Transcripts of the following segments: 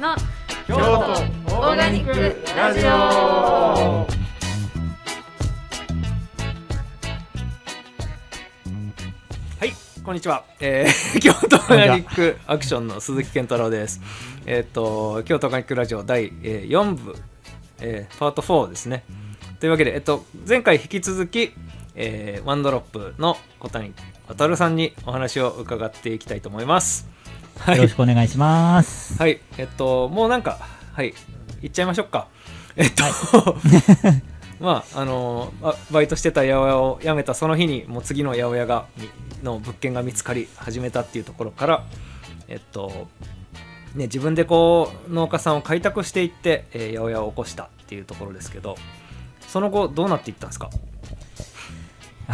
の京都オーガニックラジオはい、こんにちは。えー、京都オーガニックアクションの鈴木健太郎です。えっ、と、京都オーガニックラジオ第、えー、4部、えー、パート4ですね。というわけで、えっと、前回引き続き、えー、ワンドロップの小谷渉さんにお話を伺っていきたいと思います。はよろいしくお願いします。はい、えっと、もうなんか、はい、行っちゃいましょうか。えっと、まあ、あのあバイトしてた八百屋を辞めたその日に、もう次の八百屋が、みの物件が見つかり始めたっていうところから、えっと、ね、自分でこう、農家さんを開拓していって、えー八百屋を起こしたっていうところですけど、その後、どうなっていったんですか？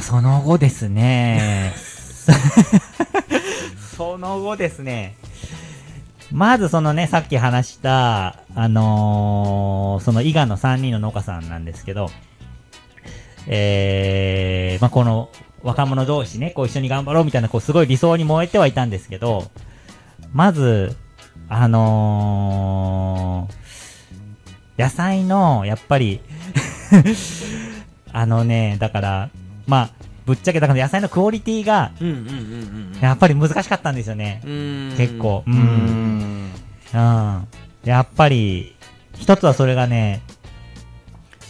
その後ですね、その後ですね、まずそのね、さっき話した、あのーその伊賀の3人の農家さんなんですけど、えー、まあ、この若者同士ね、こう一緒に頑張ろうみたいな、こうすごい理想に燃えてはいたんですけど、まず、あのー野菜の、やっぱり、あのね、だから、まあ、ぶっちゃけだから野菜のクオリティが、うんうんうんうんやっぱり難しかったんですよね。結構。う。うんんうん。やっぱり、一つはそれがね、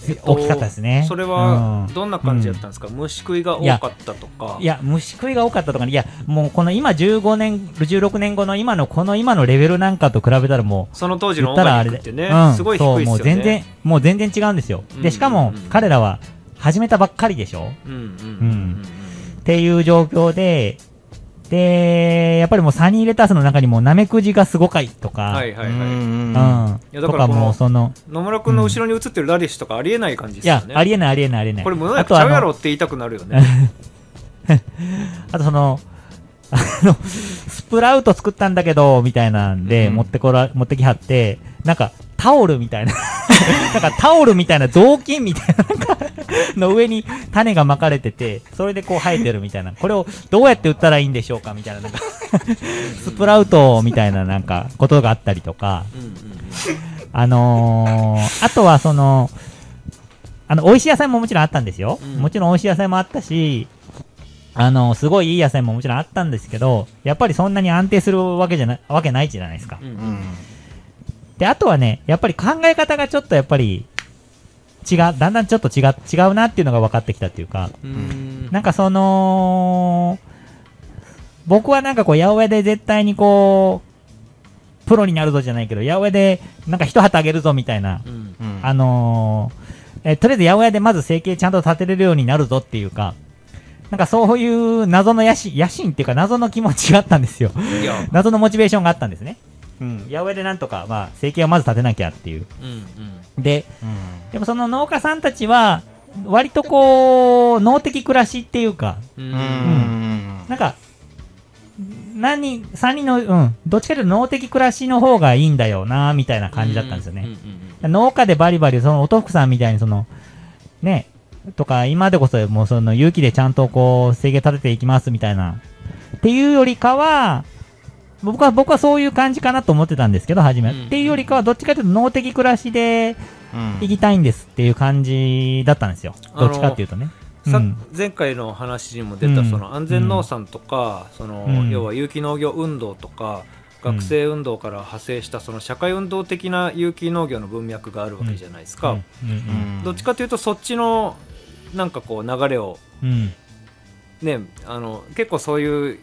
えっと大きかったですね。それはうんどんな感じだったんですか、虫食いが多かったとかいや、虫食いが多かったとかね、いや、もうこの今15年、16年後の今のこの今のレベルなんかと比べたらもう、その当時のオー言ったらあれで、ガニックってね、うんすごい低いですよねもう全然、もう全然違うんですよ。うんで、しかもうんうん彼らは始めたばっかりでしょ？うんうんうんうんっていう状況で、で、やっぱりもうサニーレタスの中にもナメクジがすごかいとか、はいはいはい、うん。いやだとかからこのもうその、野村君の後ろに映ってるラディッシュとかありえない感じですよね、いや、ありえないありえないありえない。これ無農薬ちゃうやろって言いたくなるよね。あとその、あの、スプラウト作ったんだけど、みたいなんで、うん。持ってこら、持ってきはって、なんか、タオルみたいな、なんかタオルみたいな雑巾みたいな、なんか、の上に種が巻かれてて、それでこう生えてるみたいな、これをどうやって売ったらいいんでしょうかみたいな、なんか、スプラウトみたいななんか、ことがあったりとか、あのー、あとはその、あの、美味しい野菜ももちろんあったんですよ。うん。もちろん美味しい野菜もあったし、あのすごいいい野菜ももちろんあったんですけど、やっぱりそんなに安定するわけじゃな、わけないじゃないですか。うんうんで、あとはね、やっぱり考え方がちょっとやっぱり、違う、だんだんちょっと違う、違うなっていうのが分かってきたっていうか、うんなんかその、僕はなんかこう、八百屋で絶対にこう、プロになるぞじゃないけど、八百屋でなんか一旗あげるぞみたいな、うんうんあのーえーとりあえず八百屋でまず生計ちゃんと立てれるようになるぞっていうか、なんかそういう謎の野心、野心っていうか謎の気持ちがあったんですよ。謎のモチベーションがあったんですね。うん。八百屋でなんとか、まあ、生計をまず立てなきゃっていう。うんうん。で、でもその農家さんたちは、割とこう、農的暮らしっていうか、ううん。んなんか、何人、三人の、うん、どっちかというと農的暮らしの方がいいんだよな、みたいな感じだったんですよね。農家でバリバリ、その、お豆腐さんみたいに、その、ね、とか、今でこそ、もうその、勇気でちゃんとこう、制限立てていきますみたいな、っていうよりかは、僕は、僕はそういう感じかなと思ってたんですけど、初め。うん。っていうよりかは、どっちかというと、農的暮らしでうん。行きたいんですっていう感じだったんですよ。どっちかっていうとね。さうん。前回の話にも出たうん。その安全農産とか、そのうん。要は有機農業運動とか学生運動から派生したその社会運動的な有機農業の文脈があるわけじゃないですか、どっちかというとそっちのなんかこう流れをうん。ねあの結構そういう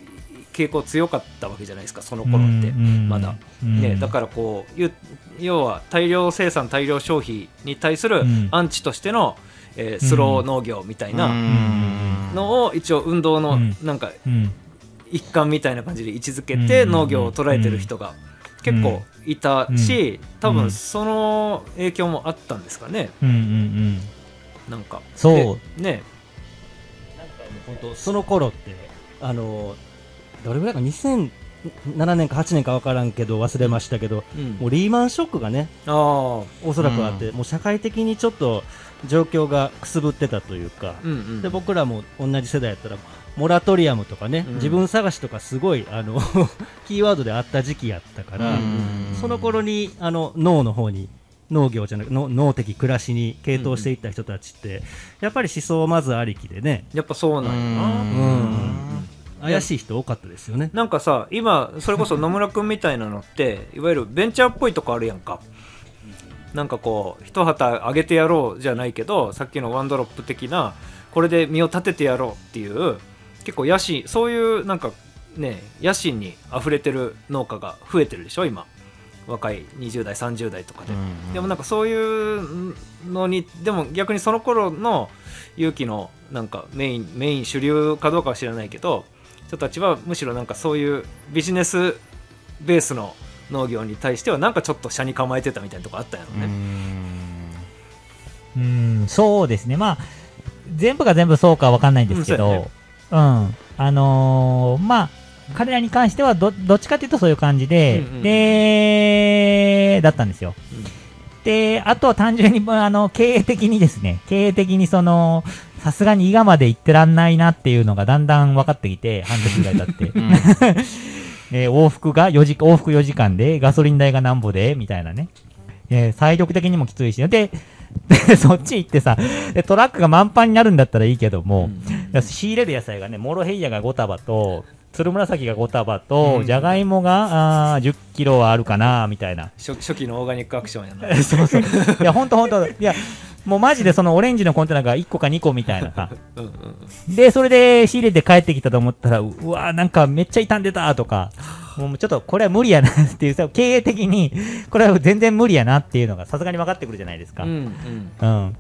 傾向強かったわけじゃないですかその頃って、うんまだ、うん。ね、だからこうゆ要は大量生産大量消費に対するうん。アンチとしての、えースロー農業みたいなうん。のを一応運動のうん。なんかうん。一環みたいな感じで位置づけてうん。農業を捉えてる人が結構いたし多うん。分その影響もあったんですかね。うんうんうん。なんか。そう。でね。なんかもう本当その頃ってあのどれぐらいか？2007年か8年か分からんけど忘れましたけど、うん。もうリーマンショックがねああ。おそらくあって、もう社会的にちょっと状況がくすぶってたというか、うんうん。で僕らも同じ世代やったらモラトリアムとかね、うん。自分探しとかすごいあの キーワードであった時期やったから、うん。その頃にあの脳の方に農業じゃなくの脳的暮らしに傾倒していった人たちって、やっぱり思想まずありきでね、やっぱそうなんやな。うん怪しい人多かったですよね。なんかさ今それこそ野村君みたいなのって いわゆるベンチャーっぽいとこあるやんか。なんかこう一旗上げてやろうじゃないけどさっきのワンドロップ的なこれで身を立ててやろうっていう結構野心そういうなんかね野心に溢れてる農家が増えてるでしょ今。若い20代30代とかで、でもなんかそういうのにでも逆にその頃の勇気のなんかメインメイン主流かどうかは知らないけど人たちはむしろなんかそういうビジネスベースの農業に対してはなんかちょっと車に構えてたみたいなとこあったんやろね。うん、そうですね。まあ、全部が全部そうかわかんないんですけど、うんねうん。あのーまあ、彼らに関してはど、どっちかっていうとそういう感じで、うんうんで、だったんですよ。で、あとは単純に、まああの、経営的にですね、経営的にその、さすがに伊賀まで行ってらんないなっていうのがだんだん分かってきて、半年ぐらい経って。えー往復が4時、往復4時間で、ガソリン代がなんぼで、みたいなね。えー体力的にもきついし、で、で そっち行ってさで、トラックが満帆になるんだったらいいけども、いや仕入れる野菜がね、モロヘイヤが5束と、鶴紫が5束と、うんじゃがいもがあー10キロはあるかな、みたいな。初初期のオーガニックアクションやな。そうそう。いや、ほんとほんと。いや、もうマジでそのオレンジのコンテナが1個か2個みたいなさ。うんで、それで仕入れて帰ってきたと思ったら、ううわーなんかめっちゃ傷んでたとか、もうちょっとこれは無理やなっていうさ、経営的に、これは全然無理やなっていうのがさすがに分かってくるじゃないですか。うんうんうん。っ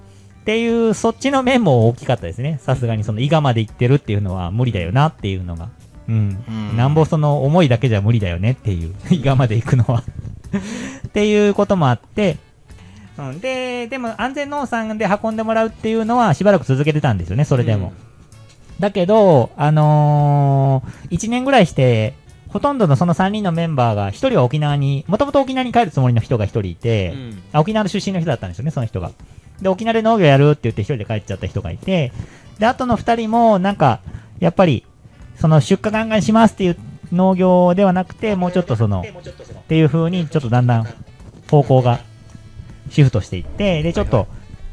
ていう、そっちの面も大きかったですね。さすがにその伊賀まで行ってるっていうのは無理だよなっていうのが。うん。うんなんぼその思いだけじゃ無理だよねっていう、伊賀まで行くのは。っていうこともあって、うん。で、でも安全農産で運んでもらうっていうのはしばらく続けてたんですよね、それでも。だけど、あのー、1年ぐらいして、ほとんどのその3人のメンバーが、1人は沖縄に、もともと沖縄に帰るつもりの人が1人いて、うんあ沖縄の出身の人だったんですよね、その人が。で、沖縄で農業やるって言って一人で帰っちゃった人がいて、で、あとの二人も、なんか、やっぱり、その出荷ガンガンしますっていう農業ではなくて、もうちょっとその、っていう風に、ちょっとだんだん方向がシフトしていって、で、ちょっと、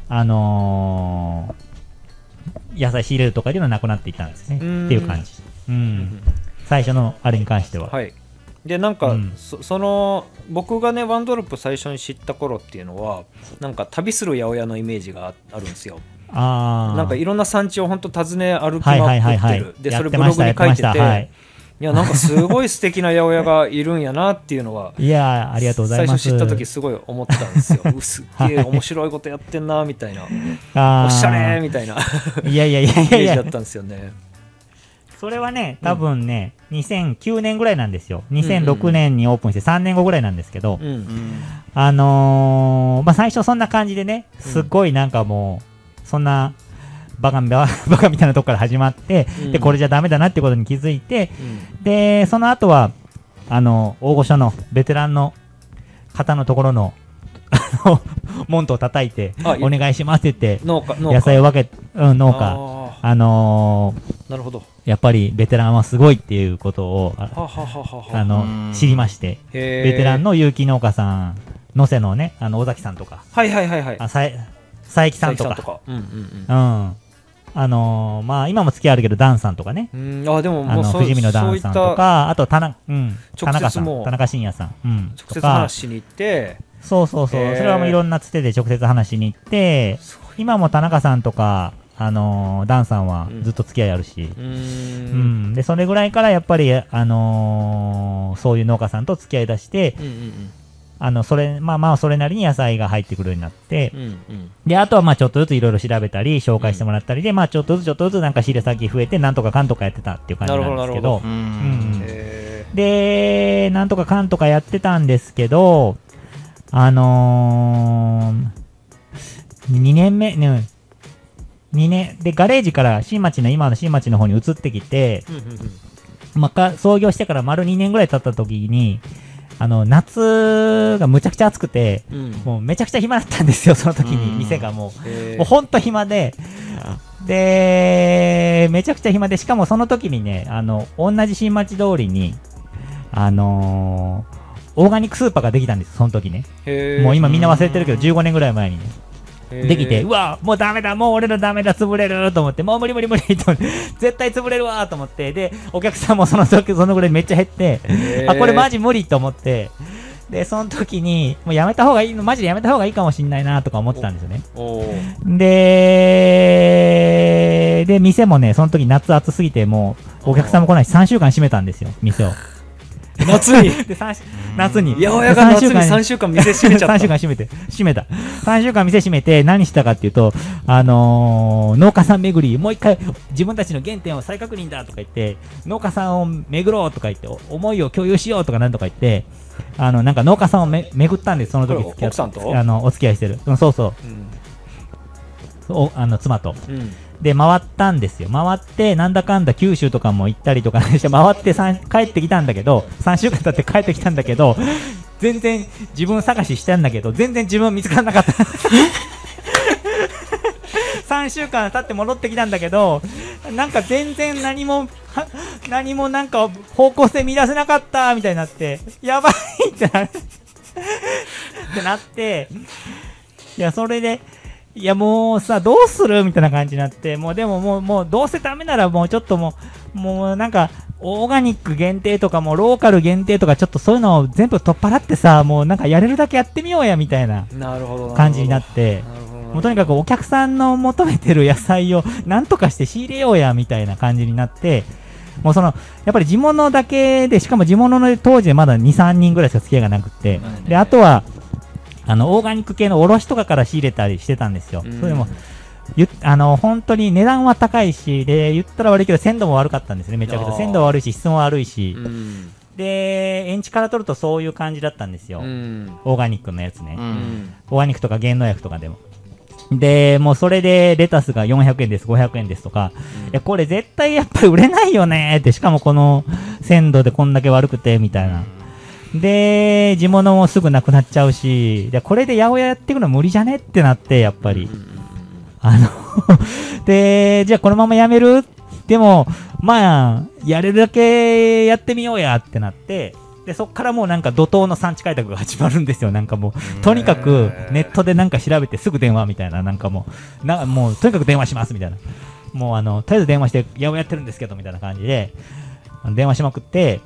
あのー野菜仕入れるとかっていうのはなくなっていったんですね。ってうんいう感じ。うん。最初のあれに関しては。はいでなんか、うんそその僕がねワンドロップ最初に知った頃っていうのはなんか旅する八百屋のイメージがああるんですよ。なんかいろんな産地を本当訪ね歩きはいはまくいはい。はいってる。それブログに書いてて、い。いやなんかすごい素敵な八百屋がいるんやなっていうのは いやーありがとうございます。最初知った時すごい思ったんですよ。うすっげえ面白いことやってんなみたいな。おしゃれみたいな。イいやいやいやいメやだったんですよね。それはね、多分ね、2009年ぐらいなんですよ。2006年にオープンして3年後ぐらいなんですけど、うん。あのー、まあ、最初そんな感じでね、すっごいなんかもう、そんな、バカみ、バ バカみたいなとこから始まって、うん。で、これじゃダメだなってことに気づいて、うん。で、その後は、あの、大御所のベテランの方のところの、門戸を叩いて、お願いしますって言って、農家農家。野菜を分け、うん、農家、ああのーーなるほど。やっぱりベテランはすごいっていうことを、あはははははあのうん、知りまして、ベテランの有機農家さん、能勢のね、あの、尾崎さんとか、はいはいはいはい。あ、さえ、佐伯さんとか、うんうんうん。あのーまあ、今も付き合いあるけど、ダンさんとかね、うん。うんあでもあの、もうそう富士見のダンさんとたか、あと、田中、うん、田直接中さん、田中伸也さん、うん、直接とか。話しに行って。そうそうそう、へー。それはもういろんなつてで直接話しに行って、今も田中さんとか、あのーダンさんはずっと付き合いあるし、うーうん。ん、で、それぐらいからやっぱり、あのーそういう農家さんと付き合い出して、うんうんあの、それ、まあまあ、それなりに野菜が入ってくるようになってう、んうん。で、あとはまあちょっとずついろいろ調べたり、紹介してもらったりで、まあちょっとずつちょっとずつなんか仕入れ先増えて、なんとかかんとかやってたっていう感じなんですけど。で、なんとかかんとかやってたんですけど、あのー、2年目、ね、2年、で、ガレージから新町の今の新町の方に移ってきて、ーうんうんうん。まあか、創業してから丸2年ぐらい経った時に、あの、夏がむちゃくちゃ暑くて、うんもうめちゃくちゃ暇だったんですよ、その時に、うん店がもう。もうほんと暇で、で、めちゃくちゃ暇で、しかもその時にね、あの、同じ新町通りに、あのーオーガニックスーパーができたんです、その時ね。もう今みんな忘れてるけど、15年ぐらい前にね。できて、うわ、もうダメだ、もう俺らダメだ、潰れると思って、もう無理無理無理と 絶対潰れるわと思って、で、お客さんもその時、そのぐらいめっちゃ減って、あ、これマジ無理と思って、で、その時に、もうやめた方がいいの、マジでやめた方がいいかもしんないなとか思ってたんですよね。で、で、店もね、その時夏暑すぎて、もう、お客さんも来ないし、3週間閉めたんですよ、店を。夏にで、夏に。八百屋が夏に3週間店閉めちゃった 3週間閉めて、閉めた。3週間店閉めて何したかっていうと、あのー農家さん巡り、もう一回自分たちの原点を再確認だとか言って、農家さんを巡ろうとか言って、お思いを共有しようとかなんとか言って、あの、なんか農家さんをめ巡ったんです、その時奥さんと？あの、お付き合いしてる。うんそうそう。うんおあの妻と。うんで、回ったんですよ。回って、なんだかんだ九州とかも行ったりとかして、回って帰ってきたんだけど、3週間経って帰ってきたんだけど、全然自分探ししたんだけど、全然自分見つからなかった。3週間経って戻ってきたんだけど、なんか全然何も、何もなんか方向性見出せなかったみたいになって、やばいってなって、いや、それで、いやもうさ、どうするみたいな感じになって、もうでももう、もうどうせダメならもうちょっともう、もうなんか、オーガニック限定とかもローカル限定とかちょっとそういうのを全部取っ払ってさ、もうなんかやれるだけやってみようやみたいな感じになって、もうとにかくお客さんの求めてる野菜を なんとかして仕入れようやみたいな感じになって、もうその、やっぱり地物だけで、しかも地物の当時でまだ2、3人ぐらいしか付き合いがなくって、で、あとは、あの、オーガニック系の卸とかから仕入れたりしてたんですよ。うんそれでも、ゆあの、本当に値段は高いし、で、言ったら悪いけど鮮度も悪かったんですね、めちゃくちゃ。鮮度は悪いし、質も悪いし。うんで、エンチから取るとそういう感じだったんですよ。うんオーガニックのやつね。ううんんオーガニックとか減農薬とかでも。で、もうそれでレタスが400円です、500円ですとか、いや、これ絶対やっぱり売れないよねって、しかもこの鮮度でこんだけ悪くて、みたいな。で、地物もすぐなくなっちゃうし、でこれで八百屋やっていくの無理じゃねってなって、やっぱり。あの、で、じゃあこのままやめる？でも、まあ、やれるだけやってみようやってなって、で、そっからもうなんか怒涛の産地開拓が始まるんですよ。なんかもう、とにかくネットでなんか調べてすぐ電話みたいな、なんかもう、なもうとにかく電話しますみたいな。もうあの、とりあえず電話して、八百屋やってるんですけど、みたいな感じで、電話しまくって、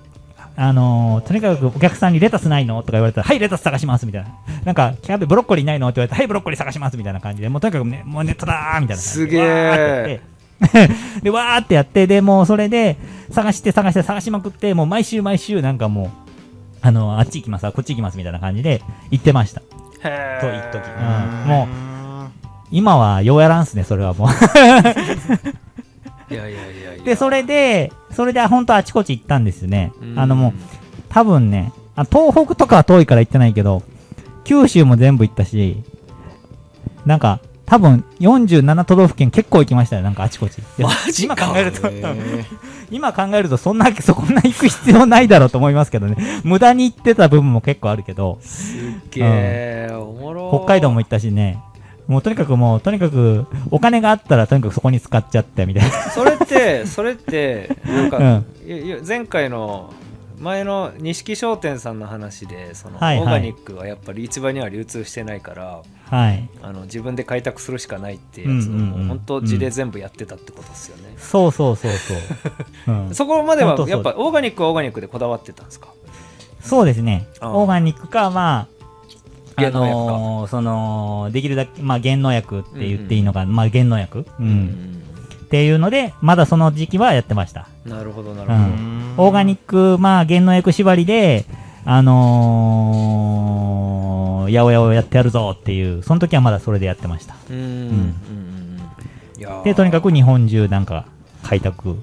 あのーとにかくお客さんにレタスないの？とか言われたら、はい、レタス探しますみたいな。なんか、キャベブロッコリーないの？って言われたら、はい、ブロッコリー探しますみたいな感じで、もうとにかくね、もうネットだーみたいな。すげーわーってやってで、わーってやって、で、もうそれで、探して探して探しまくって、もう毎週毎週なんかもう、あの、あっち行きます、あこっち行きますみたいな感じで行ってました。へと一時。ーうん、もう、今はようやらんっすね、それはもう。いやいやいやいや。で、それで、それで本当あちこち行ったんですね。う。ん。あのもう、多分ね、あ東北とかは遠いから行ってないけど、九州も全部行ったし、なんか、多分47都道府県結構行きましたよ、なんかあちこち。でマジか。今考えると、今考えるとそんな、そこんな行く必要ないだろうと思いますけどね。無駄に行ってた部分も結構あるけど、すっげえおもろ北海道も行ったしね、もうとにかくもう、とにかく、お金があったらとにかくそこに使っちゃってみたいな。それってそれってなんか、うん前回の前の錦商店さんの話でその、はいはいオーガニックはやっぱり市場には流通してないからはい。あの自分で開拓するしかないってやつを、うんうん本当地で全部やってたってことですよね、そうそうそうそう。うんそこまではやっぱオーガニックはオーガニックでこだわってたんですか？そうですね。オーガニックか、まあ、減農薬かのーその、できるだけ、まあ、減農薬って言っていいのか、まあ、減農薬、うん。っていうので、まだその時期はやってました。なるほどなるほど、うん。オーガニック、まあ、減農薬縛りで、あのー、八百屋をやってやるぞっていう、その時はまだそれでやってました。うん。うん。で、とにかく日本中なんか開拓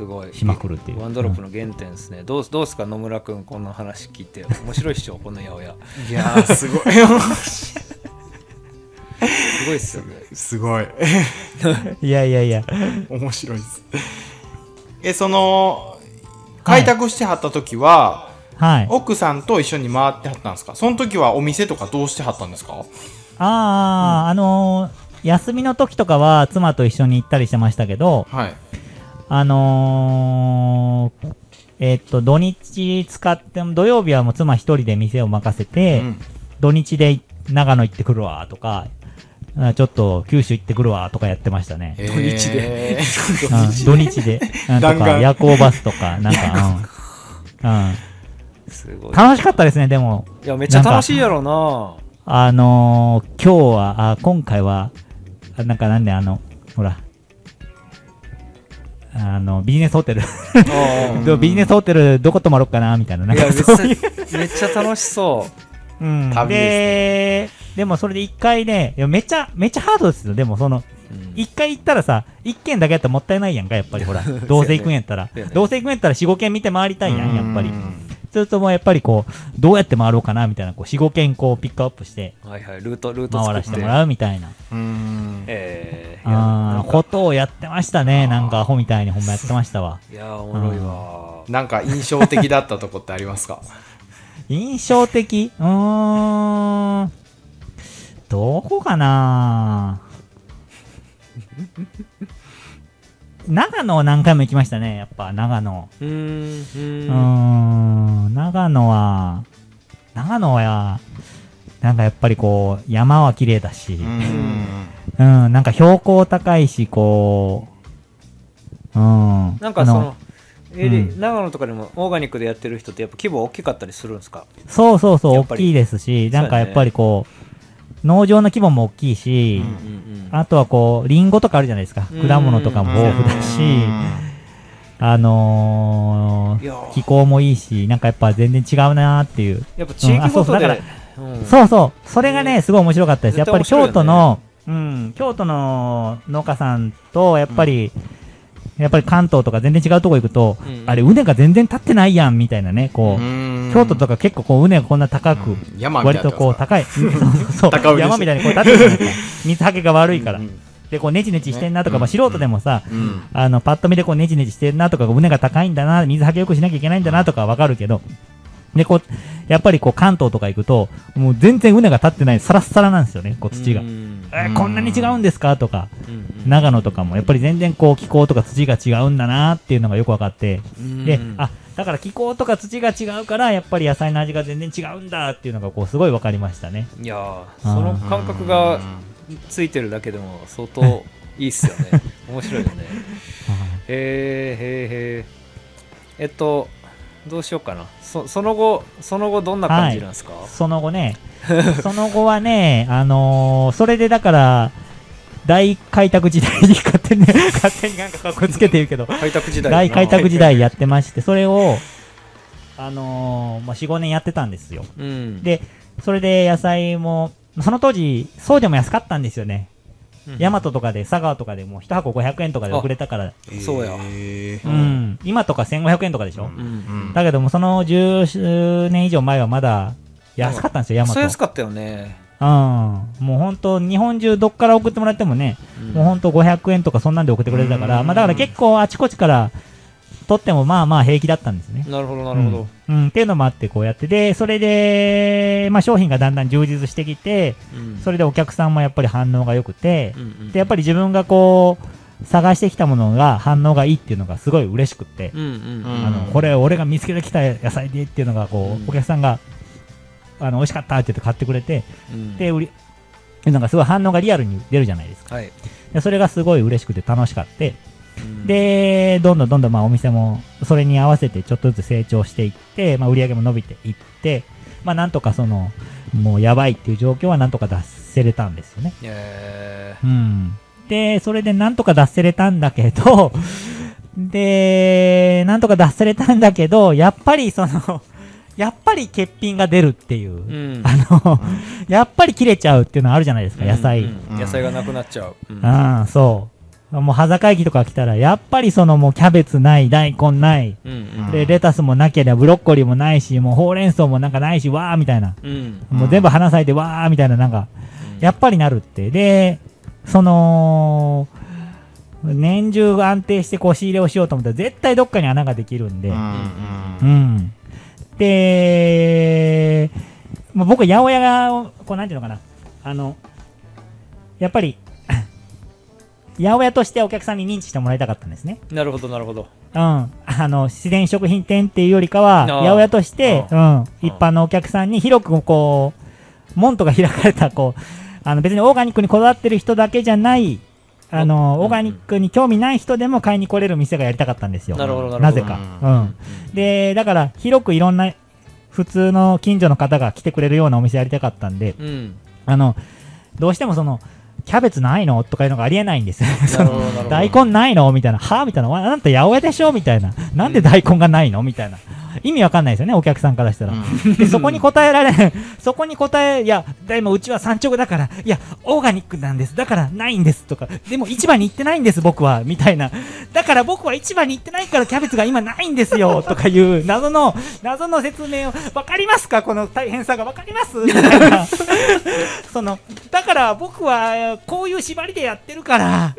すごい。しまくるっていう。ワンドロップの原点ですね、どうどうですか？野村君この話聞いて。面白いっしょこの八百屋。いやーすごい。すごいっすよね。すごい。いやいやいや。面白いです。えその開拓してはった時は、はい。奥さんと一緒に回ってはったんですか？その時はお店とかどうしてはったんですか？ああ、あのー休みの時とかは妻と一緒に行ったりしてましたけど、はいあのー、えっと、土日使って、土曜日はもう妻一人で店を任せて、うん土日で長野行ってくるわとか、あちょっと九州行ってくるわとかやってましたね。土土日で？うん土日で？なんとか夜行バスとか、なんか、うん。うん。すごい楽しかったですね、でも。いやめっちゃ楽しいやろうなあのー、今日は、あ今回は、あなんかなんであの、ほら、あの、ビジネスホテル。ビジネスホテルどこ泊まろうかなみたいな。なんかめっちゃ楽しそうん、旅で、でもそれで一回ね、めっちゃ、めっちゃハードですよ。でもその、う、うん一回行ったらさ、一軒だけやったらもったいないやんか、やっぱりほら。どうせ行くんやったらね。どうせ行くんやったら四五軒見て回りたいやん、やっぱりするともうやっぱりこう、どうやって回ろうかなみたいな、こう、四五軒こうピックアップして、はいはいルートルート回らせてもらうみたいな。うん。えー、いやことをやってましたね。なんかアホみたいにほんまやってましたわ。いやおもろいわ。なんか印象的だったとこってありますか？印象的？うーん。どこかな長野は何回も行きましたね。やっぱ長野。うーんうんん。長野は、長野は、なんかやっぱりこう、山は綺麗だし、うんうん、なんか標高高いし、こう、うん。あなんかそのえーうん長野とかでもオーガニックでやってる人ってやっぱ規模大きかったりするんですか？そうそうそう、大きいですし、なんかやっぱりこう、農場の規模も大きいし、うんうんあとはこう、リンゴとかあるじゃないですか。うん。果物とかも豊富だし、あのー、ー。気候もいいし、なんかやっぱ全然違うなーっていう。やっぱ地域ごとで、うん。あそうう。ん。そうそう、それがね、すごい面白かったです。やっぱり京都の、うん、京都の農家さんと、やっぱり、やっぱり関東とか全然違うとこ行くと、うん。あれ、畝が全然立ってないやん、みたいなね、こう、京都とか結構こう、畝がこんな高く、山みたいな割とこう、高い、そうそう高売りして山みたいにこう立ってるじゃないですか。水はけが悪いから。う。んで、こう、ネチネチしてんなとか、ねまあ、素人でもさ、うん。あの、パッと見でこう、ネチネチしてんなとか、畝が高いんだな、水はけよくしなきゃいけないんだなとかわかるけど、で、こう、やっぱりこう、関東とか行くと、もう全然畝が立ってない、サラッサラなんですよね、こう、土が。う。ん。えーこんなに違うんですか？とか、うん。長野とかも、やっぱり全然こう、気候とか土が違うんだなっていうのがよくわかって、うん。で、あ、だから気候とか土が違うから、やっぱり野菜の味が全然違うんだっていうのが、こう、すごいわかりましたね。いやーその感覚がついてるだけでも相当いいっすよね。面白いよね。へーへーへー。えっとどうしようかな。そその後その後どんな感じなんですか、その後ね、その後はね、あのーそれでだから、大開拓時代に勝手にね、勝手になんかかっこつけて言うけど、開拓時代大開拓時代やってまして、それを、あのーまあ、4、5年やってたんですよ。うん。で、それで野菜も、その当時、そうでも安かったんですよね。大和とかで、佐川とかでもう1箱500円とかで送れたから、そうや。うん、今とか1500円とかでしょ、うん。うん。だけども、その10年以上前はまだ安かったんですよ、大和。そう安かったよね、うん。もう本当、日本中どっから送ってもらってもね、うん。もう本当500円とかそんなんで送ってくれてたから、うん。まあだから結構あちこちから取ってもまあまあ平気だったんですね。なるほどなるほど、うん。うん。っていうのもあってこうやって、で、それで、まあ商品がだんだん充実してきて、うん。それでお客さんもやっぱり反応が良くてう、んうんで、やっぱり自分がこう、探してきたものが反応がいいっていうのがすごい嬉しくって、うんうんうん。あの、これ俺が見つけてきた野菜でっていうのがこう、うん。お客さんが、あの、美味しかったって言って買ってくれて、うん。で、売り、なんかすごい反応がリアルに出るじゃないですか。はい、でそれがすごい嬉しくて楽しかって、うん、で、どんどんどんどんまあお店もそれに合わせてちょっとずつ成長していって、まあ売り上げも伸びていって、まあなんとかその、もうやばいっていう状況はなんとか出せれたんですよね。えうん。で、それでなんとか出せれたんだけど、で、なんとか出せれたんだけど、やっぱりその、やっぱり欠品が出るっていう、ーうんあの、やっぱり切れちゃうっていうのはあるじゃないですか、野菜。うんうん野菜がなくなっちゃう、うんああ、そう。もう、端境期とか来たら、やっぱりそのもうキャベツない、大根ない、うんうん。で、レタスもなければブロッコリーもないし、もうほうれん草もなんかないし、わーみたいな。うん。もう全部花咲いてわーみたいな、なん。か、やっぱりなるって。で、その、年中安定してこう仕入れをしようと思ったら、絶対どっかに穴ができるんで、うんうん。で、もう僕、八百屋が、こう、なんていうのかな、あの、やっぱり、八百屋としてお客さんに認知してもらいたかったんですね。なるほどなるほどうん。あの、自然食品店っていうよりかは、八百屋として、あうん。一般のお客さんに広くこう、門とか開かれた、こう、あの別にオーガニックにこだわってる人だけじゃない、あの、うんオーガニックに興味ない人でも買いに来れる店がやりたかったんですよ。なるほどなるほどなぜか。うん。で、だから、広くいろんな、普通の近所の方が来てくれるようなお店やりたかったんで、うんあの、どうしてもその、キャベツないの？とかいうのがありえないんですよ。大根ないの？みたいな。はみたいな。わあなた八百屋でしょ？みたいな。なんで大根がないの？みたいな。意味わかんないですよね、お客さんからしたら。で、そこに答えられん。そこに答え、いや、でもうちは産直だから、いや、オーガニックなんです。だからないんです。とか、でも市場に行ってないんです、僕は。みたいな。だから僕は市場に行ってないからキャベツが今ないんですよ。とかいう 謎の、謎の説明を、わかりますか？この大変さがわかります？みたいな。その、だから僕はこういう縛りでやってるから、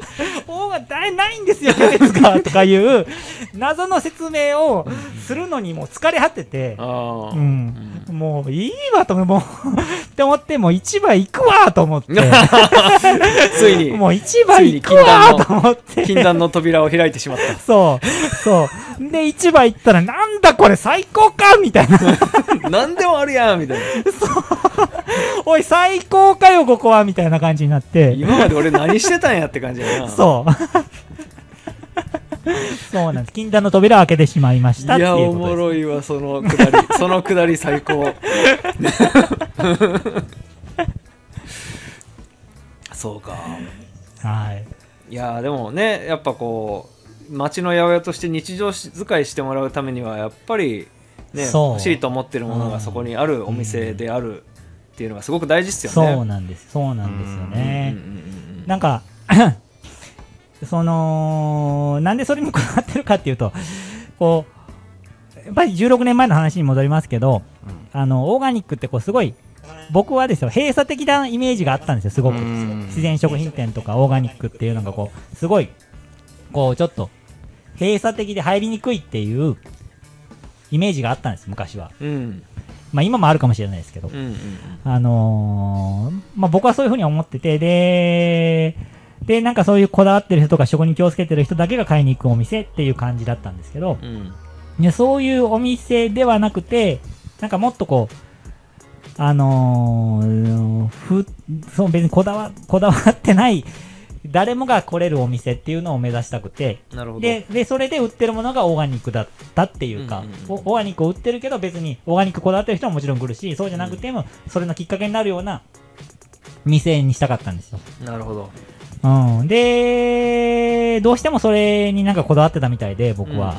オーガだないんですよ、キャベツが。とかいう謎の説明をするのにもう疲れ果てて、ああうん、もういいわと、もう、って思って、もう市場 行くわと思って、ついに。もう市場行くわと思って、禁断の扉を開いてしまった。そう、そう。で、市場行ったら、なんだこれ最高かみたいな。何でもあるやんみたいな。おい、最高かよ、ここはみたいな感じになって。今まで俺何してたんやって感じやな。そう。そうなんです。禁断の扉を開けてしまいましたいやおも。ろいわそのくだり そのくだり最高 そうかはい。いやでもねやっぱこう街の八百屋として日常使いしてもらうためにはやっぱりね欲しいと思ってるものうんがそこにあるお店であるっていうのがすごく大事ですよねそうなんです。そうなんですようんうんね。うんなんか、その、なんでそれにこだわってるかっていうと、こう、やっぱり16年前の話に戻りますけど、あの、オーガニックってこうすごい、僕はですよ、閉鎖的なイメージがあったんですよ、すごく。うん自然食品店とかオーガニックっていうのがこう、すごい、こう、ちょっと、閉鎖的で入りにくいっていうイメージがあったんです、昔は。うんうんまあ今もあるかもしれないですけど。うんうんあのーまあ、僕はそういうふうに思ってて、で、で、なんかそういうこだわってる人とか食に気をつけてる人だけが買いに行くお店っていう感じだったんですけど、うん。いやそういうお店ではなくて、なんかもっとこう、あのーふ、そう別にこだわ、こだわってない、誰もが来れるお店っていうのを目指したくて、なるほど。で、で、それで売ってるものがオーガニックだったっていうか、うんうんうん。おオーガニックを売ってるけど別にオーガニックこだわってる人ももちろん来るし、そうじゃなくても、それのきっかけになるような店にしたかったんですよ。なるほどうん。で、どうしてもそれになんかこだわってたみたいで、僕は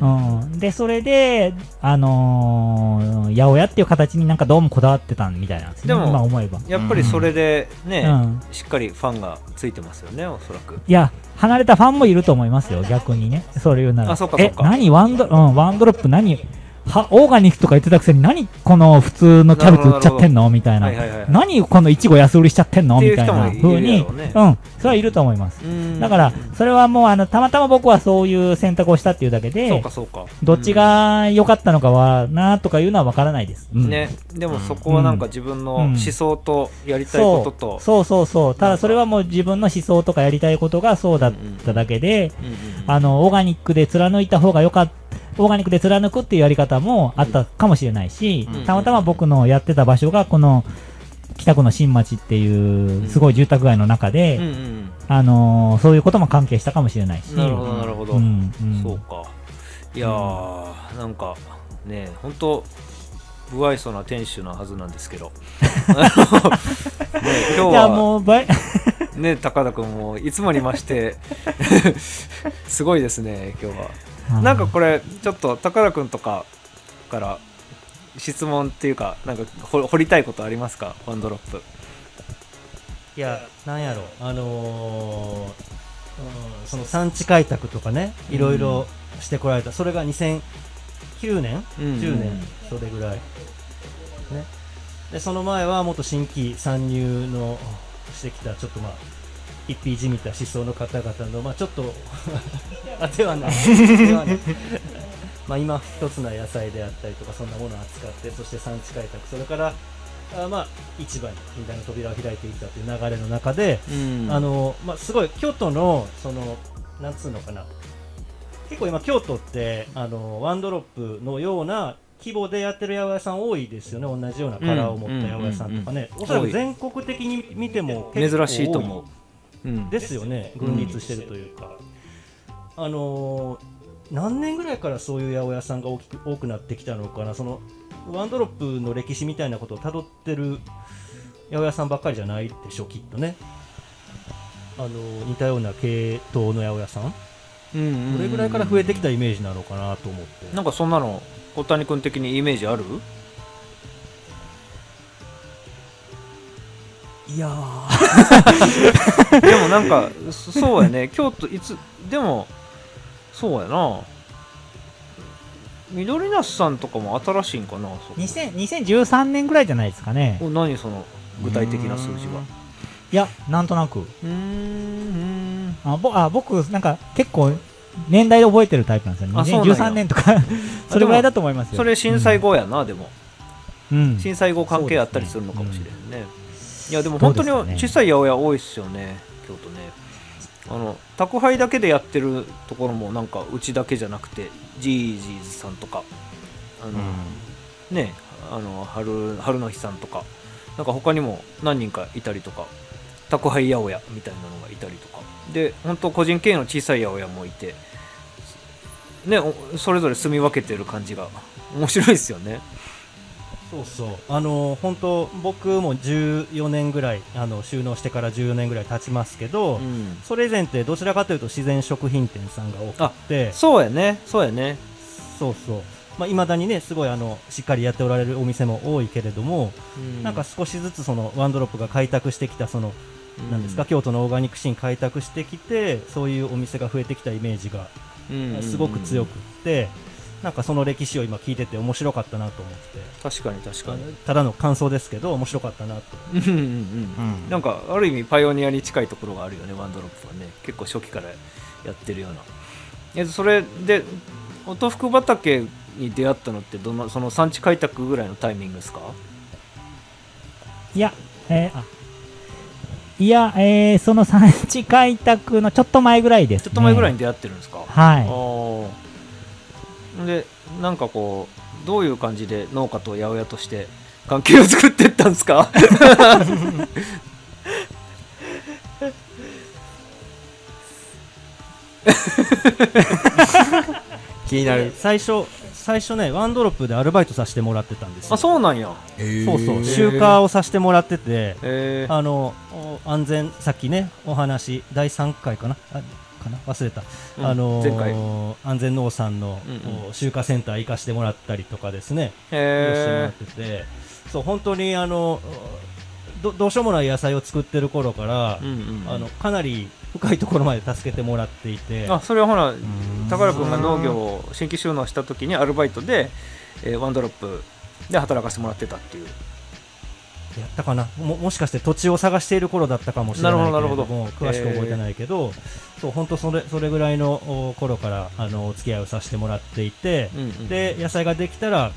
うん。で、それで、あのー、八百屋っていう形になんかどうもこだわってたみたいなんですね。でも今思えば。やっぱりそれでね、うんしっかりファンがついてますよねおそらくいや、離れたファンもいると思いますよ、逆にね。それ言うなら。あそうかそうかえ、何？ワンド、うん、ワンドロップ何？は、オーガニックとか言ってたくせに何この普通のキャベツ売っちゃってんの？みたいな。はいはいはい。何このイチゴ安売りしちゃってんの？みたいな人もいる風に。うねうん、それはいると思います。うん。だから、それはもうあの、たまたま僕はそういう選択をしたっていうだけそうでか、そうか。どっちが良かったのかはなとかいうのはわからないです。うん。ね。でもそこはなんか自分の思想とやりたいことと、そうそうそう。そう。ただそれはもう自分の思想とかやりたいことがそうだっただけで、うんうんうん。あの、オーガニックで貫いた方が良かった、オーガニックで貫くっていうやり方もあったかもしれないし、うん。たまたま僕のやってた場所がこの北区の新町っていうすごい住宅街の中で、あのーそういうことも関係したかもしれないし。なるほどなるほど、うんうん。そうか。いやー、なんかね本当不愛想な店主なはずなんですけど。ね今いや日はもうばい。ね高田君もいつもに増してすごいですね今日はなんかこれちょっと高田君とかから質問っていうかなんか掘掘りたいことありますか？ワンドロップ。いや、なんやろ。あのーうんその産地開拓とかね、いろいろしてこられた、それが2009年、うん。10年、それぐらい。ね。で、その前はもっと新規参入のしてきた、ちょっとまあ、一匹じみた思想の方々の、まあちょっと、あ、ではない。まあ今、一つな野菜であったりとか、そんなものを扱って、そして産地開拓、それから、あまあ市場にみたいな扉を開いていったという流れの中で、うん。あのまあ、すごい京都のそのなんつうのかな。結構今京都ってあのワンドロップのような規模でやってる八百屋さん多いですよね。同じような殻を持った八百屋さんとかね、おそらく全国的に見ても珍しいと思う、うん、ですよね。群立してるというか、あのー何年ぐらいからそういう八百屋さんが大きく多くなってきたのかな。そのワンドロップの歴史みたいなことをたどってる八百屋さんばっかりじゃないでしょきっとね。あのー似たような系統の八百屋さん。うんうんうんどれぐらいから増えてきたイメージなのかなと思って。なんかそんなの小谷君的にイメージある？いやー でもなんかそそうやね。京都いつでもそうやな。緑梨さんとかも新しいんかなそこ2000 2013年ぐらいじゃないですかね。お何その具体的な数字は？いやなんとなく。うーんあぼあ僕なんか結構年代で覚えてるタイプなんですよね。あそうなんや。2013年とか それぐらいだと思いますよ。それ震災後やな、でも。うん、震災後関係あったりするのかもしれんねいやでもど本当に小さい八百屋多いっすよね京都ね。あの宅配だけでやってるところもなんかうちだけじゃなくてジージーズさんとかあの、ねあの春春の日さんとかなんか他にも何人かいたりとか宅配八百屋みたいなのがいたりとか。で本当個人経営の小さい八百屋もいてねおそれぞれ住み分けてる感じが面白いですよねそうそう。あの本当僕も14年ぐらいあの収納してから14年ぐらい経ちますけど、うん。それ以前ってどちらかというと自然食品店さんが多くてそうやね。そうやね。そうそう。まあ、未だにねすごいあのしっかりやっておられるお店も多いけれども、なんか少しずつそのワンドロップが開拓してきたその、なんですか京都のオーガニックシーン開拓してきてそういうお店が増えてきたイメージがすごく強くって、なんかその歴史を今聞いてて面白かったなと思って。確かに確かに。ただの感想ですけど面白かったなと。うんうんうん。うん。なんかある意味パイオニアに近いところがあるよねワンドロップはね。結構初期からやってるような。えそれで音福畑に出会ったのってどのその産地開拓ぐらいのタイミングですか？いや、えーあいや、えーその産地開拓のちょっと前ぐらいです、ね。ちょっと前ぐらいに出会ってるんですか、はい。でなんかこうどういう感じで農家と八百屋として関係を作っていったんですか？気になる。最初最初ねワンドロップでアルバイトさせてもらってたんですよ。あそうなんや。そうそう。集荷をさせてもらっててえー、あのお安全さっきねお話第3回かな？あかな？忘れた、うん。あのー前回。安全農産の、うんうん。お集荷センター行かしてもらったりとかですね。してもらっへてて。そう本当にあのどどうしようもない野菜を作ってる頃からえ、うんうんうん。あのかなり深いところまで助けてもらっていて。あそれはほらん。宝君が農業を新規収納した時にアルバイトで、えーワンドロップで働かせてもらってたっていう。やったかな？ももしかして土地を探している頃だったかもしれないけれどなるほども詳しく覚えてないけど、そう本当それそれぐらいのお頃からあのお付き合いをさせてもらっていて、うんうんで野菜ができたら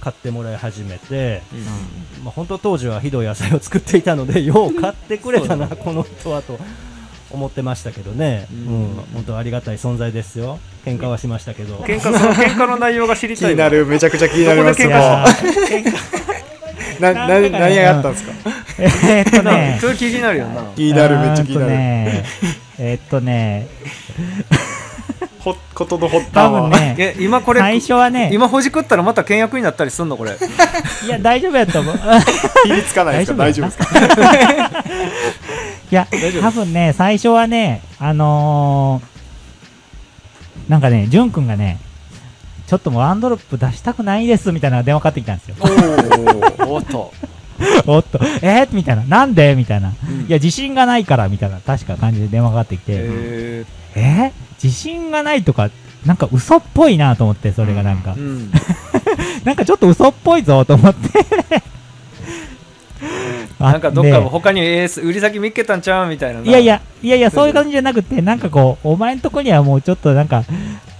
買ってもらい始めて、うんまあ、本当当時はひどい野菜を作っていたのでよう 買ってくれたなこの人はと思ってましたけどね、ううん。ん本当ありがたい存在ですよ。喧嘩はしましたけど。喧嘩その喧嘩の内容が知り気たいわ。になる。めちゃくちゃ気になりますどよなな何があったんですか？えーっとなね 気になるよな。気になるめっちゃ気になるえーっとね、ほことの発端多分はね、え今これ最初はね、今ほじくったらまた倹約になったりすんのこれ。いや、大丈夫やと思う。ピリつかないですか？大丈夫ですか？いや、多分ね、最初はね、あのー、なんかね、ジュン君がね、ちょっともうワンドロップ出したくないですみたいな電話かかってきたんですよ。おーおっと、おっと、えー、みたいな、なんで？みたいな。うん。いや、自信がないから、みたいな、確か感じで電話かかってきて、ええー、自信がないとか、なんか嘘っぽいなと思って、それがなんか。ー、うん。なんかちょっと嘘っぽいぞと思って。なんかどっでか他にえー売り先見っけたんちゃうみたいないやいや、いやいや、そういう感じじゃなくて、なんかこう、お前んとこにはもうちょっとなんか、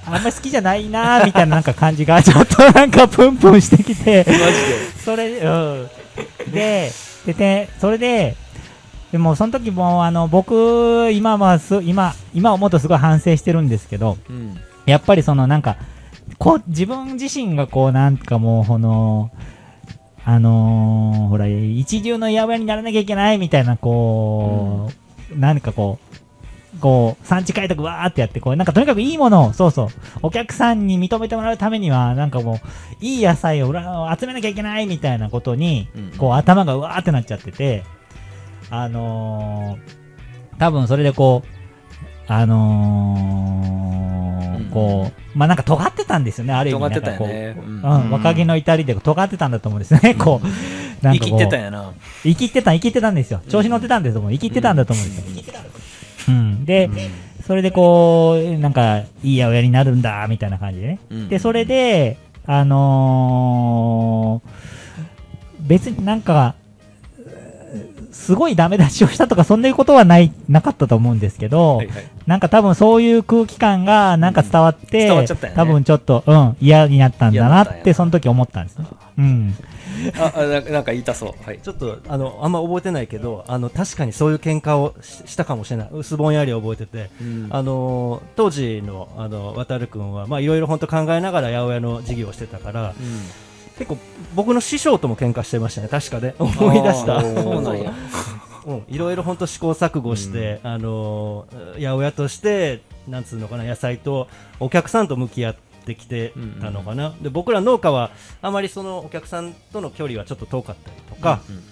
あんまり好きじゃないなーみたいななんか感じが、ちょっとなんかプンプンしてきて、マジで？それ、うん。で、で、で、それで、でもその時も、あの、僕、今はす、今、今思うとすごい反省してるんですけど、うん。やっぱりそのなんか、こう、自分自身がこう、なんかもう、この、あのーほら、一流の八百屋にならなきゃいけないみたいな、こう、なんかこう、こう、産地開拓わーってやって、こう、なんかとにかくいいものを、そうそう、お客さんに認めてもらうためには、なんかもう、いい野菜を裏集めなきゃいけないみたいなことに、うんこう、頭がうわーってなっちゃってて、あのー多分それでこう、あのーうんこう、まあ、なんか尖ってたんですよね、ある意味。尖ってたよなんかこうねうんうん、若気の至りで尖ってたんだと思うんですよね、こう。なんかこう生きてたんやな生きてた、生きてたんですよ。調子乗ってたんですもん。生きてたんだと思うんですよ。うん。で、それでこう、なんか、いい八百屋になるんだ、みたいな感じでね。うんで、それで、あのー別になんか、すごいダメ出しをしたとか、そんなことはない、なかったと思うんですけど、はいはいなんか多分そういう空気感がなんか伝わって、伝わっちゃったよね。多分ちょっと、うん、嫌になったんだなって、その時思ったんですね。うん。ああななんか言いたそう。はい。ちょっとあのあんま覚えてないけどあの確かにそういう喧嘩をししたかもしれない。薄ぼんやり覚えてて、うん。あの当時のあの渡る君はまあいろいろ本当考えながら八百屋の事業をしてたから結構僕の師匠とも喧嘩してましたね。確かね。思い出した。そうなんや。う んいろいろ本当試行錯誤して、あの八百屋としてなんつうのかな野菜とお客さんと向き合ってきてたのかな、で僕ら農家はあまりそのお客さんとの距離はちょっと遠かったりとかうんうん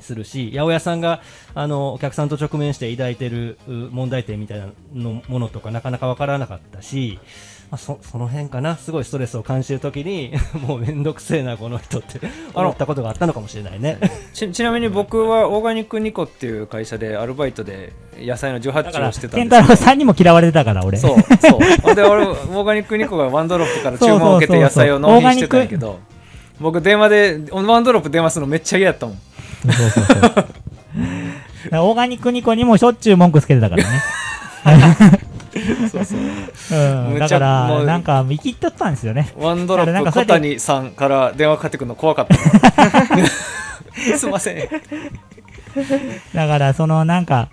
するし、八百屋さんがあのお客さんと直面して抱いてるう問題点みたいなのものとかなかなかわからなかったし、まあ、そその辺かなすごいストレスを感じてる時に もうめんどくせえなこの人って 思ったことがあったのかもしれないね。ちちなみに僕はオーガニックニコっていう会社でアルバイトで野菜の受発だから、注をしてたん健です太郎さんにも嫌われてたから、俺。そうそうで俺オーガニックニコがワンドロップから注文を受けて野菜を納品してたんやけど僕電話でワンドロップ電話するのめっちゃ嫌やったもんそうそうそう。オーガニックニコにもしょっちゅう文句つけてたからね。そうそう。うん。だから、うなんか、生きってったんですよね。ワンドロップ小谷さんから電話かかってくるの怖かった すいません。だから、その、なんか、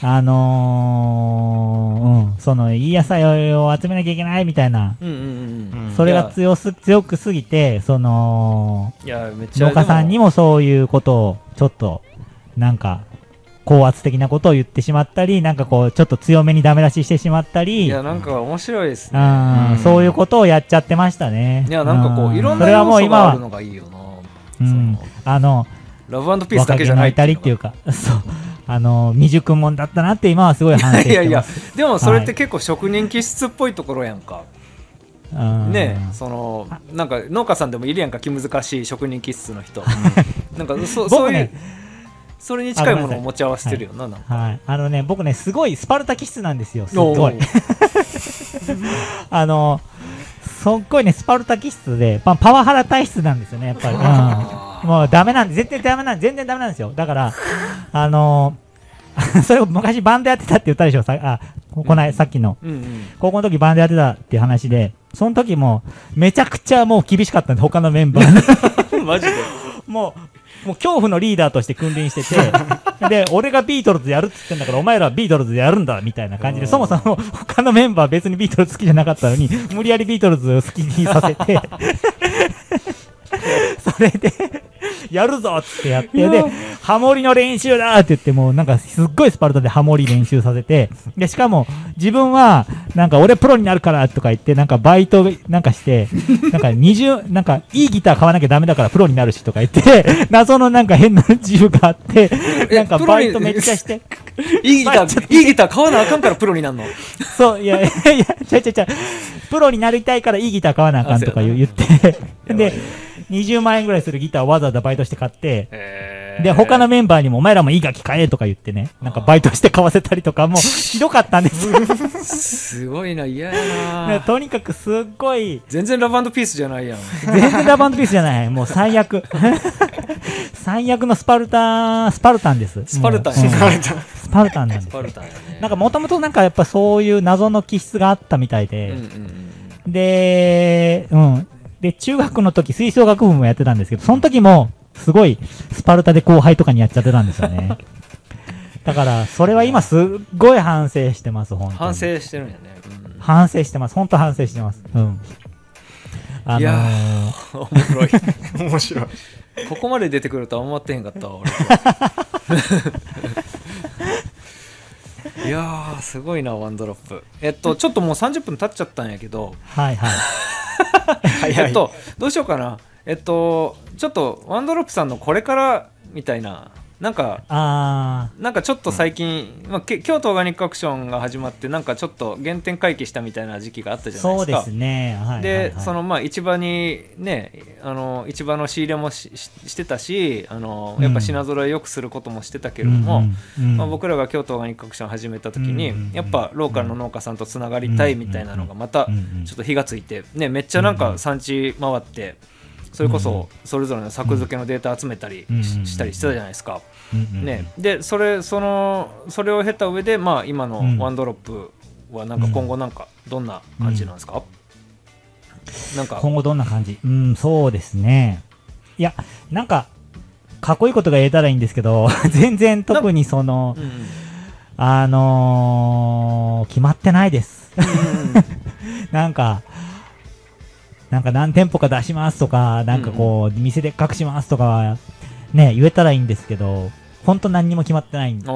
あのー、うん、その、いい野菜を集めなきゃいけないみたいな、うんうんうんそれが強す、強くすぎて、その、いやめっちゃ農家さんにももそういうことを、ちょっと、なんか、高圧的なことを言ってしまったり、なんかこう、ちょっと強めにダメ出ししてしまったり、いやなんか面白いですね。うんうん。そういうことをやっちゃってましたね。いやなんかこういろんな要があるのがいいよな。うん、あの、ラブピースだけじゃないの至りっていうか、そう、あの、未熟もんだったなって今はすごい反省してます。いやいや。でもそれって結構職人気質っぽいところやんか、うん。ね。そのなんか農家さんでもいるやんか。気難しい職人気質の人。なんかそそういうそれに近いものを持ち合わせてるよななんかはい。あのね、僕ね、すごいスパルタ気質なんですよ。すごいー。あの、すっごいね、スパルタ気質で、まあ、パワハラ体質なんですよね、やっぱり。うん、もうダメなんで、全然ダメなん全然ダメなんですよ。だから、あの それを昔バンドやってたって言ったでしょ、さあ、ここない、さっきの。うんうん高校の時バンドやってたっていう話で、その時も、めちゃくちゃもう厳しかったんで、他のメンバーに。マジで？もう、もう恐怖のリーダーとして君臨してて、で、俺がビートルズやるって言ってんだから、お前らはビートルズやるんだ、みたいな感じで、そもそも他のメンバー別にビートルズ好きじゃなかったのに、無理やりビートルズを好きにさせて、それで、やるぞっつってやって、で、ハモリの練習だって言って、もうなんかすっごいスパルタでハモリ練習させて、で、しかも自分は、なんか俺プロになるからとか言って、なんかバイトなんかして、なんか20、なんかいいギター買わなきゃダメだからプロになるしとか言って、謎のなんか変な自由があって、なんかバイトめっちゃして、いいギターいいギター買わなあかんからプロになるの？そう、いやいやいや、ちゃうちゃうちゃう、プロになりたいからいいギター買わなあかんとか言って、で、20万円ぐらいするギターをわざわざバイトして買って、で、他のメンバーにもお前らもいい楽器買えとか言ってね、なんかバイトして買わせたりとかも ひどかったんですよ。すごいな嫌やでな とにかくすっごい、全然ラブピースじゃないやん全然ラバンドピースじゃない。もう最悪。最悪のスパルタ、スパルタンです。スパルタンもううんスパルタンスパルタンなんですスパ。ルタンやねなんかもともとなんかやっぱそういう謎の気質があったみたいで、うんうんうんで、うん。で、中学の時吹奏楽部もやってたんですけど、その時も、すごい、スパルタで後輩とかにやっちゃってたんですよね。だから、それは今すっごい反省してます、本当に。反省してるんやね、うん反省してます。本当反省してます。うん。あのいやー、面白い 面白いここまで出てくるとは思ってへんかったわ俺 いやーすごいなワンドロップ。えっとちょっともう30分経っちゃったんやけど。はいは い。えっとどうしようかな。えっとちょっとワンドロップさんのこれからみたいななんかあなんかちょっと最近、まあ、け京都オーガニックアクションが始まってなんかちょっと原点回帰したみたいな時期があったー、じゃないですか。そうですね。はいはい、はい。でそのまあ市場にねあの市場の仕入れもしししてたしあのやっぱ品揃えよくすることもしてたけれども、うん。うん。うん。まあ、僕らが京都オーガニックアクション始めた時に、うん。うん。うん。やっぱローカルの農家さんとつながりたいみたいなのがまたうん。うん。ちょっと火がついて、ね、めっちゃなんか産地回ってそれこそそれぞれの作付けのデータ集めたりししたりしてたじゃないですか。ね、でそれそのそれを経た上で、まあ、今のうん。ワンドロップはなんか今後なんかどんな感じなんですか、なんか。今後どんな感じ？うん、そうですね。いや、なんか、かっこいいことが言えたらいいんですけど、全然特にそのう、んうん。あのー、決まってないです。なんか、なんか何店舗か出しますとか、なんかこう、店でっかくしますとか、ね、言えたらいいんですけど、ほんと何にも決まってないんです。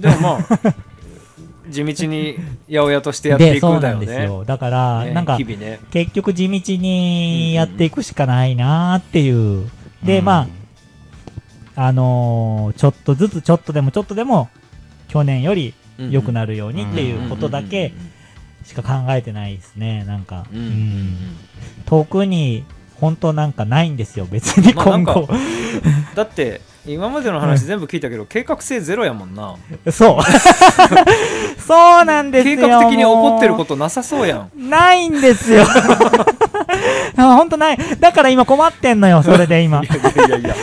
でもまあ 地道に八百屋としてやってで、いくんなだよね。んですよ。だから、ねなんか日、々ね。結局地道にやっていくしかないなーっていう。で、うん。まあ、あのーちょっとずつちょっとでもちょっとでも、去年より良くなるようにっていうことだけしか考えてないですね、なんか。うん特に、本当なんかないんですよ、別に今後。だって今までの話全部聞いたけど計画性ゼロやもんなそう。そうなんですよ。計画的に起こってるもことなさそうやんうないんですよ。あ本当ない。だから今困ってんのよ、それで今い。やいやいや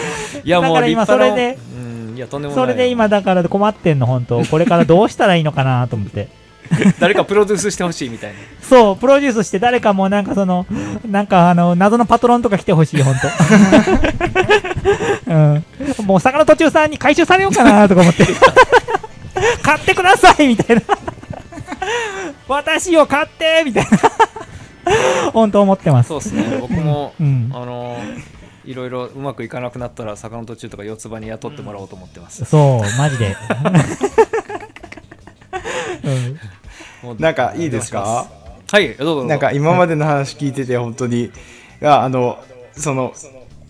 いやもうだから今それでうんいやとんでもないそれで今だから困ってんの、本当これからどうしたらいいのかなと思って。誰かプロデュースしてほしいみたいなそう、プロデュースして誰かもなんかその、なんかあの、謎のパトロンとか来てほしい、本当 うん。もう魚途中さんに回収されようかなとか思って。買ってくださいみたいな。私を買ってみたいな。本当思ってます。そうですね僕も、うんあのいろいろうまくいかなくなったら坂の途中とか四つ葉に雇ってもらおうと思ってます、そう、マジで。うんなんかいいですか？はいどうぞなんか今までの話聞いてて本当にああのその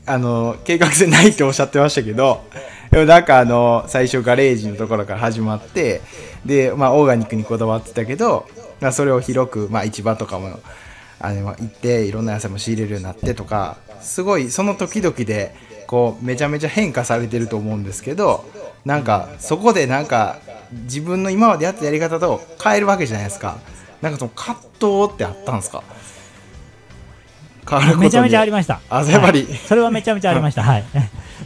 あの計画性ないっておっしゃってましたけどでもなんかあの最初ガレージのところから始まってで、まあ、オーガニックにこだわってたけど、まあ、それを広く、まあ、市場とかもあの行っていろんな野菜も仕入れるようになってとかすごいその時々でこうめちゃめちゃ変化されてると思うんですけどなんかそこでなんか自分の今までやったやり方と変えるわけじゃないですかなんかその葛藤ってあったんですか？変わることにめちゃめちゃありました。あやっぱりはいそれはめちゃめちゃありました。はい。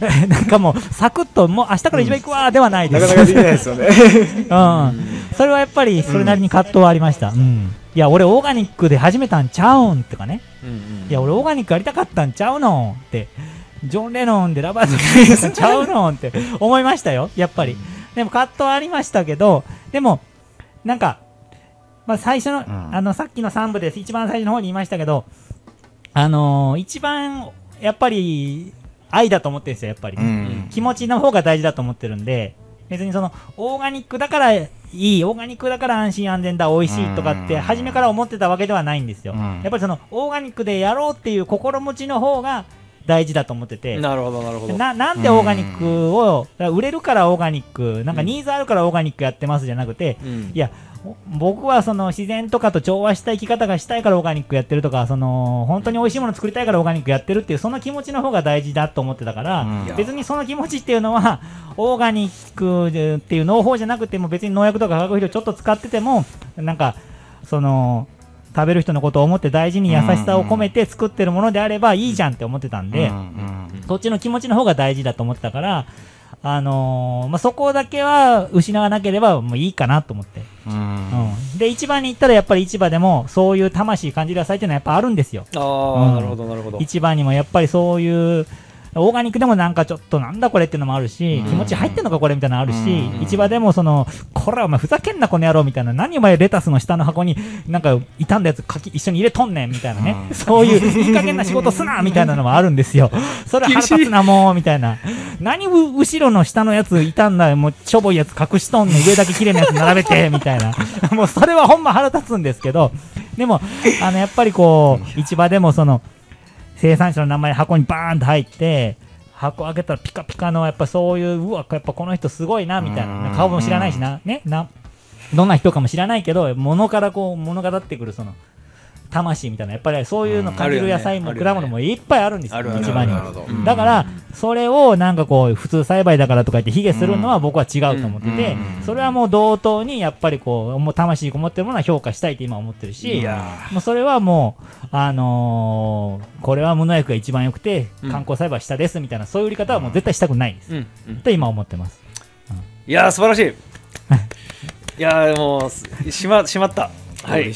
なんかもう、サクッと、もう明日から一番行くわーではないです。なかなかできないですよね うん。それはやっぱり、それなりに葛藤はありました。うん。いや、俺オーガニックで始めたんちゃうんとかね。うんうんいや、俺オーガニックやりたかったんちゃうのって。ジョン・レノンでラバーズちゃうのって思いましたよ。やっぱり。でも葛藤はありましたけど、でも、なんか、まあ最初の、んあの、さっきの3部です。一番最初の方に言いましたけど、あのー一番、やっぱり、愛だと思ってるんですよ、やっぱり。うん気持ちの方が大事だと思ってるんで、別にその、オーガニックだからいい、オーガニックだから安心安全だ、美味しいとかって、うん初めから思ってたわけではないんですよ。うんやっぱりその、オーガニックでやろうっていう心持ちの方が大事だと思ってて、なるほどなるほど。ななんでオーガニックを、売れるからオーガニック、なんかニーズあるからオーガニックやってますじゃなくて、うん。いや、お僕はその自然とかと調和した生き方がしたいからオーガニックやってるとか、その本当に美味しいもの作りたいからオーガニックやってるっていう、その気持ちの方が大事だと思ってたから、うん。別にその気持ちっていうのは、オーガニックっていう農法じゃなくても、別に農薬とか化学肥料ちょっと使ってても、なんか、その、食べる人のことを思って大事に優しさを込めて作ってるものであればいいじゃんって思ってたんで、そっちの気持ちの方が大事だと思ってたから、あのーまあ、そこだけは失わなければもういいかなと思って。うんうん。で、市場に行ったらやっぱり市場でもそういう魂感じる野菜っていうのはやっぱあるんですよ。ああ、うんなるほどなるほど市場にもやっぱりそういう、オーガニックでもなんかちょっとなんだこれっていうのもあるし、うん。気持ち入ってんのかこれみたいなのあるし、うん。市場でもその、これお前ふざけんなこの野郎みたいな、何お前レタスの下の箱になんか傷んだやつかき一緒に入れとんねんみたいなね、うん。そういういい加減な仕事すなみたいなのもあるんですよ。それ腹立つなもうみたいな。何う後ろの下のやつ傷んだ、もうしょぼいやつ隠しとんねん、上だけ綺麗なやつ並べてみたいな。もうそれはほんま腹立つんですけど、でも、あの、やっぱりこう、市場でもその、生産者の名前箱にバーンと入って、箱開けたらピカピカの、やっぱそういう、うわ、やっぱこの人すごいな、みたいな。うん顔も知らないしな、ね、な、どんな人かも知らないけど、物からこう、物語ってくるその、魂みたいな、やっぱりそういうの感じる野菜もうん果物もいっぱいあるんですよ、市場に。だから、それをなんかこう、普通栽培だからとか言って卑下するのは僕は違うと思っててうん、それはもう同等にやっぱりこう、もう魂こもってるものは評価したいって今思ってるし、もうそれはもう、あのーこれは無農薬が一番良くて、うん。観光栽培下ですみたいな、そういう売り方はもう絶対したくないん。です。と今思ってます。いやー素晴らしい。いやーもうすしましまったはい。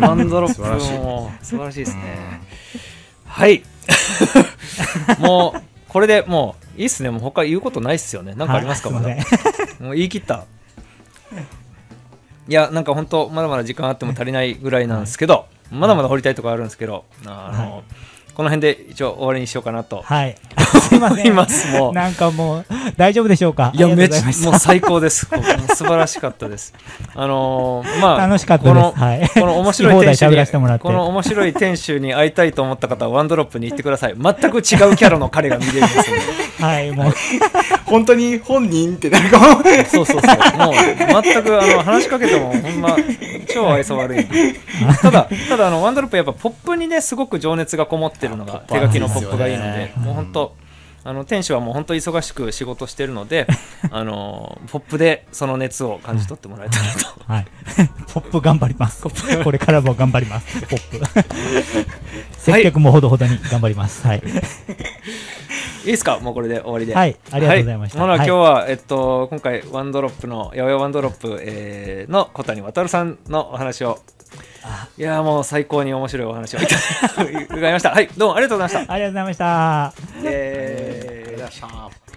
ワンドロップ素晴らしい。も素晴らしいですね。はい。もうこれでもういいっすね。もう他言うことないっすよね。なんかありますか、はい。まだ。もう言い切った。いやなんか本当まだまだ時間あっても足りないぐらいなんですけど、まだまだ掘りたいところあるんですけどあの、はこの辺で一応終わりにしようかなとはい。すいません。もうなんかもう、大丈夫でしょうか？いや、めっちゃもう最高です。素晴らしかったです。あのーまあ、楽しかったこの、はいこの面白い店主この面白い店主に会いたいと思った方は、ワンドロップに行ってください。全く違うキャラの彼が見れるんですよ。はい、もう、本当に本人ってなんかもうそうそうそう。もう、全く、あの、話しかけても、ほんま、超愛想悪い。ただ、ただ、あの、ワンドロップやっぱポップにね、すごく情熱がこもってるのが、手書きのポップがいいので、もう本当、あの店主はもう本当忙しく仕事してるので、あのポップでその熱を感じ取ってもらえたらと。はい。ポップ頑張ります。これからも頑張ります。ポップ。接客もほどほどに頑張ります。はい。いいですか？もうこれで終わりで。はいありがとうございましたはい今日は、えっと、今回、ワンドロップの、八百屋ワンドロップ、えーの小谷亘さんのお話を、いやもう最高に面白いお話を 伺いました。はい、どうもありがとうございました。ありがとうございました。えー、いらっしゃい。